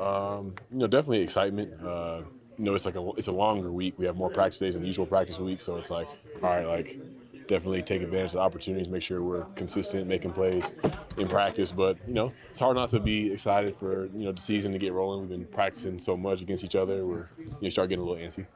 Um, you know, definitely excitement. Uh, you know, it's like a it's a longer week. We have more practice days than usual practice week, so it's like, all right, like definitely take advantage of the opportunities, make sure we're consistent, making plays in practice. But you know, it's hard not to be excited for you know the season to get rolling. We've been practicing so much against each other, we're you know, start getting a little antsy.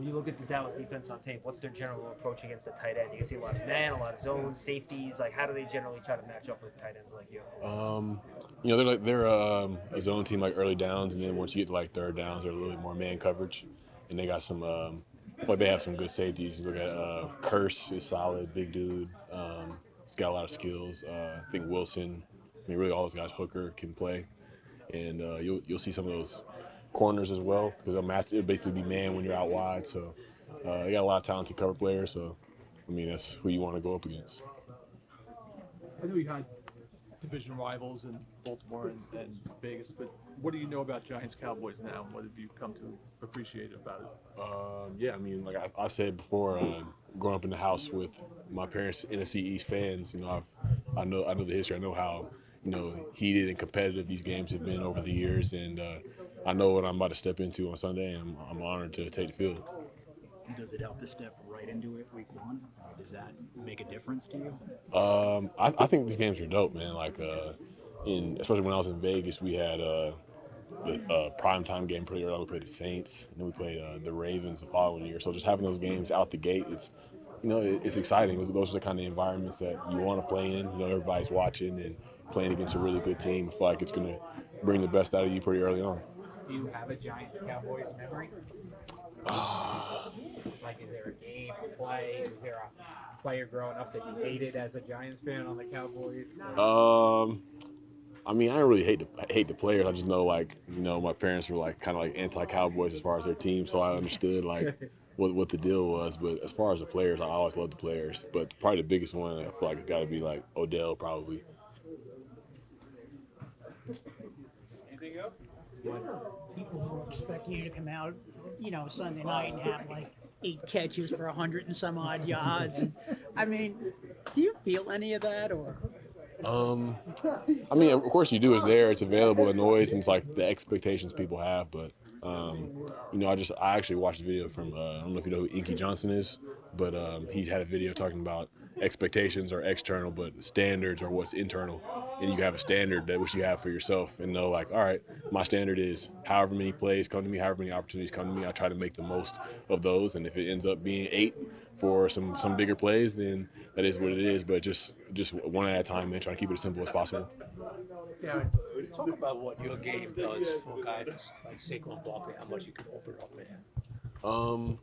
When you look at the Dallas defense on tape, what's their general approach against the tight end? You can see a lot of man, a lot of zones, safeties. Like, how do they generally try to match up with tight ends like you? Um, you know, they're like they're um, a zone team like early downs, and then once you get to like third downs, they're a little bit more man coverage, and they got some. Um, like they have some good safeties. Look at uh, Kearse is solid, big dude. Um, he's got a lot of skills. Uh, I think Wilson. I mean, really all those guys. Hooker can play, and uh, you'll you'll see some of those corners as well because they'll match. It'll basically be man when you're out wide. So uh, you got a lot of talented cover players. So I mean, that's who you want to go up against. I know you had division rivals in Baltimore and, and Vegas, but what do you know about Giants Cowboys now, what have you come to appreciate about it? Um, yeah, I mean, like I, I said before, uh, growing up in the house with my parents, NFC East fans, you know, I've, I know I know the history. I know how you know heated and competitive these games have been over the years, and uh, I know what I'm about to step into on Sunday, and I'm, I'm honored to take the field. Does it help to step right into it week one? Does that make a difference to you? Um, I, I think these games are dope, man. Like, uh, in especially when I was in Vegas, we had uh, the uh, prime time game pretty early. We played the Saints, and then we played uh, the Ravens the following year. So just having those games out the gate, it's you know it, it's exciting. Those, those are the kind of environments that you want to play in. You know, everybody's watching and playing against a really good team. I feel like it's going to bring the best out of you pretty early on. Do you have a Giants Cowboys memory? like, is there a game, a play? Is there a player growing up that you hated as a Giants fan on the Cowboys? Um, I mean, I don't really hate the hate the players. I just know like you know my parents were like kind of like anti Cowboys as far as their team, so I understood like what what the deal was. But as far as the players, I always loved the players. But probably the biggest one I feel like it got to be like Odell probably. Anything else? people were expecting you to come out, you know, Sunday night and have like eight catches for a hundred and some odd yards. I mean, do you feel any of that or? Um, I mean, of course you do. It's there. It's available. The noise and it's like the expectations people have. But um, you know, I just I actually watched a video from uh, I don't know if you know who Inky Johnson is, but um, he had a video talking about expectations are external, but standards are what's internal. And you have a standard that which you have for yourself, and know like, all right, my standard is however many plays come to me, however many opportunities come to me, I try to make the most of those. And if it ends up being eight for some some bigger plays, then that is what it is. But just just one at a time, and try to keep it as simple as possible. Yeah, talk about what your game does for guys like Saquon Barkley, how much you can open up for him. Um,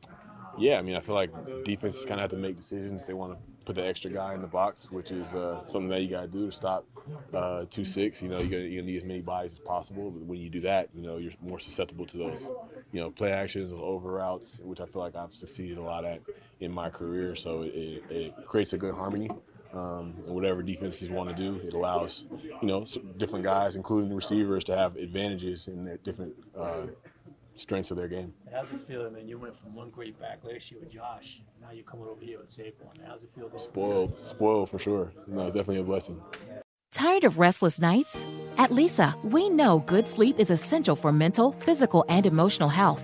yeah, I mean, I feel like defenses kind of have to make decisions. They want to put the extra guy in the box, which is uh, something that you got to do to stop uh, two six. You know, you're gonna, need as many bodies as possible. But when you do that, you know, you're more susceptible to those, you know, play actions, those over routes, which I feel like I've succeeded a lot at in my career. So it, it creates a good harmony. Um, and whatever defenses want to do, it allows you know different guys, including receivers, to have advantages in their different uh, strengths of their game. How's it feel? I mean, you went from one great back last year with Josh. Now you're coming over here with Saquon. How's it feel? Spoiled, spoiled for sure. No, it's definitely a blessing. Tired of restless nights? At Leesa, we know good sleep is essential for mental, physical, and emotional health.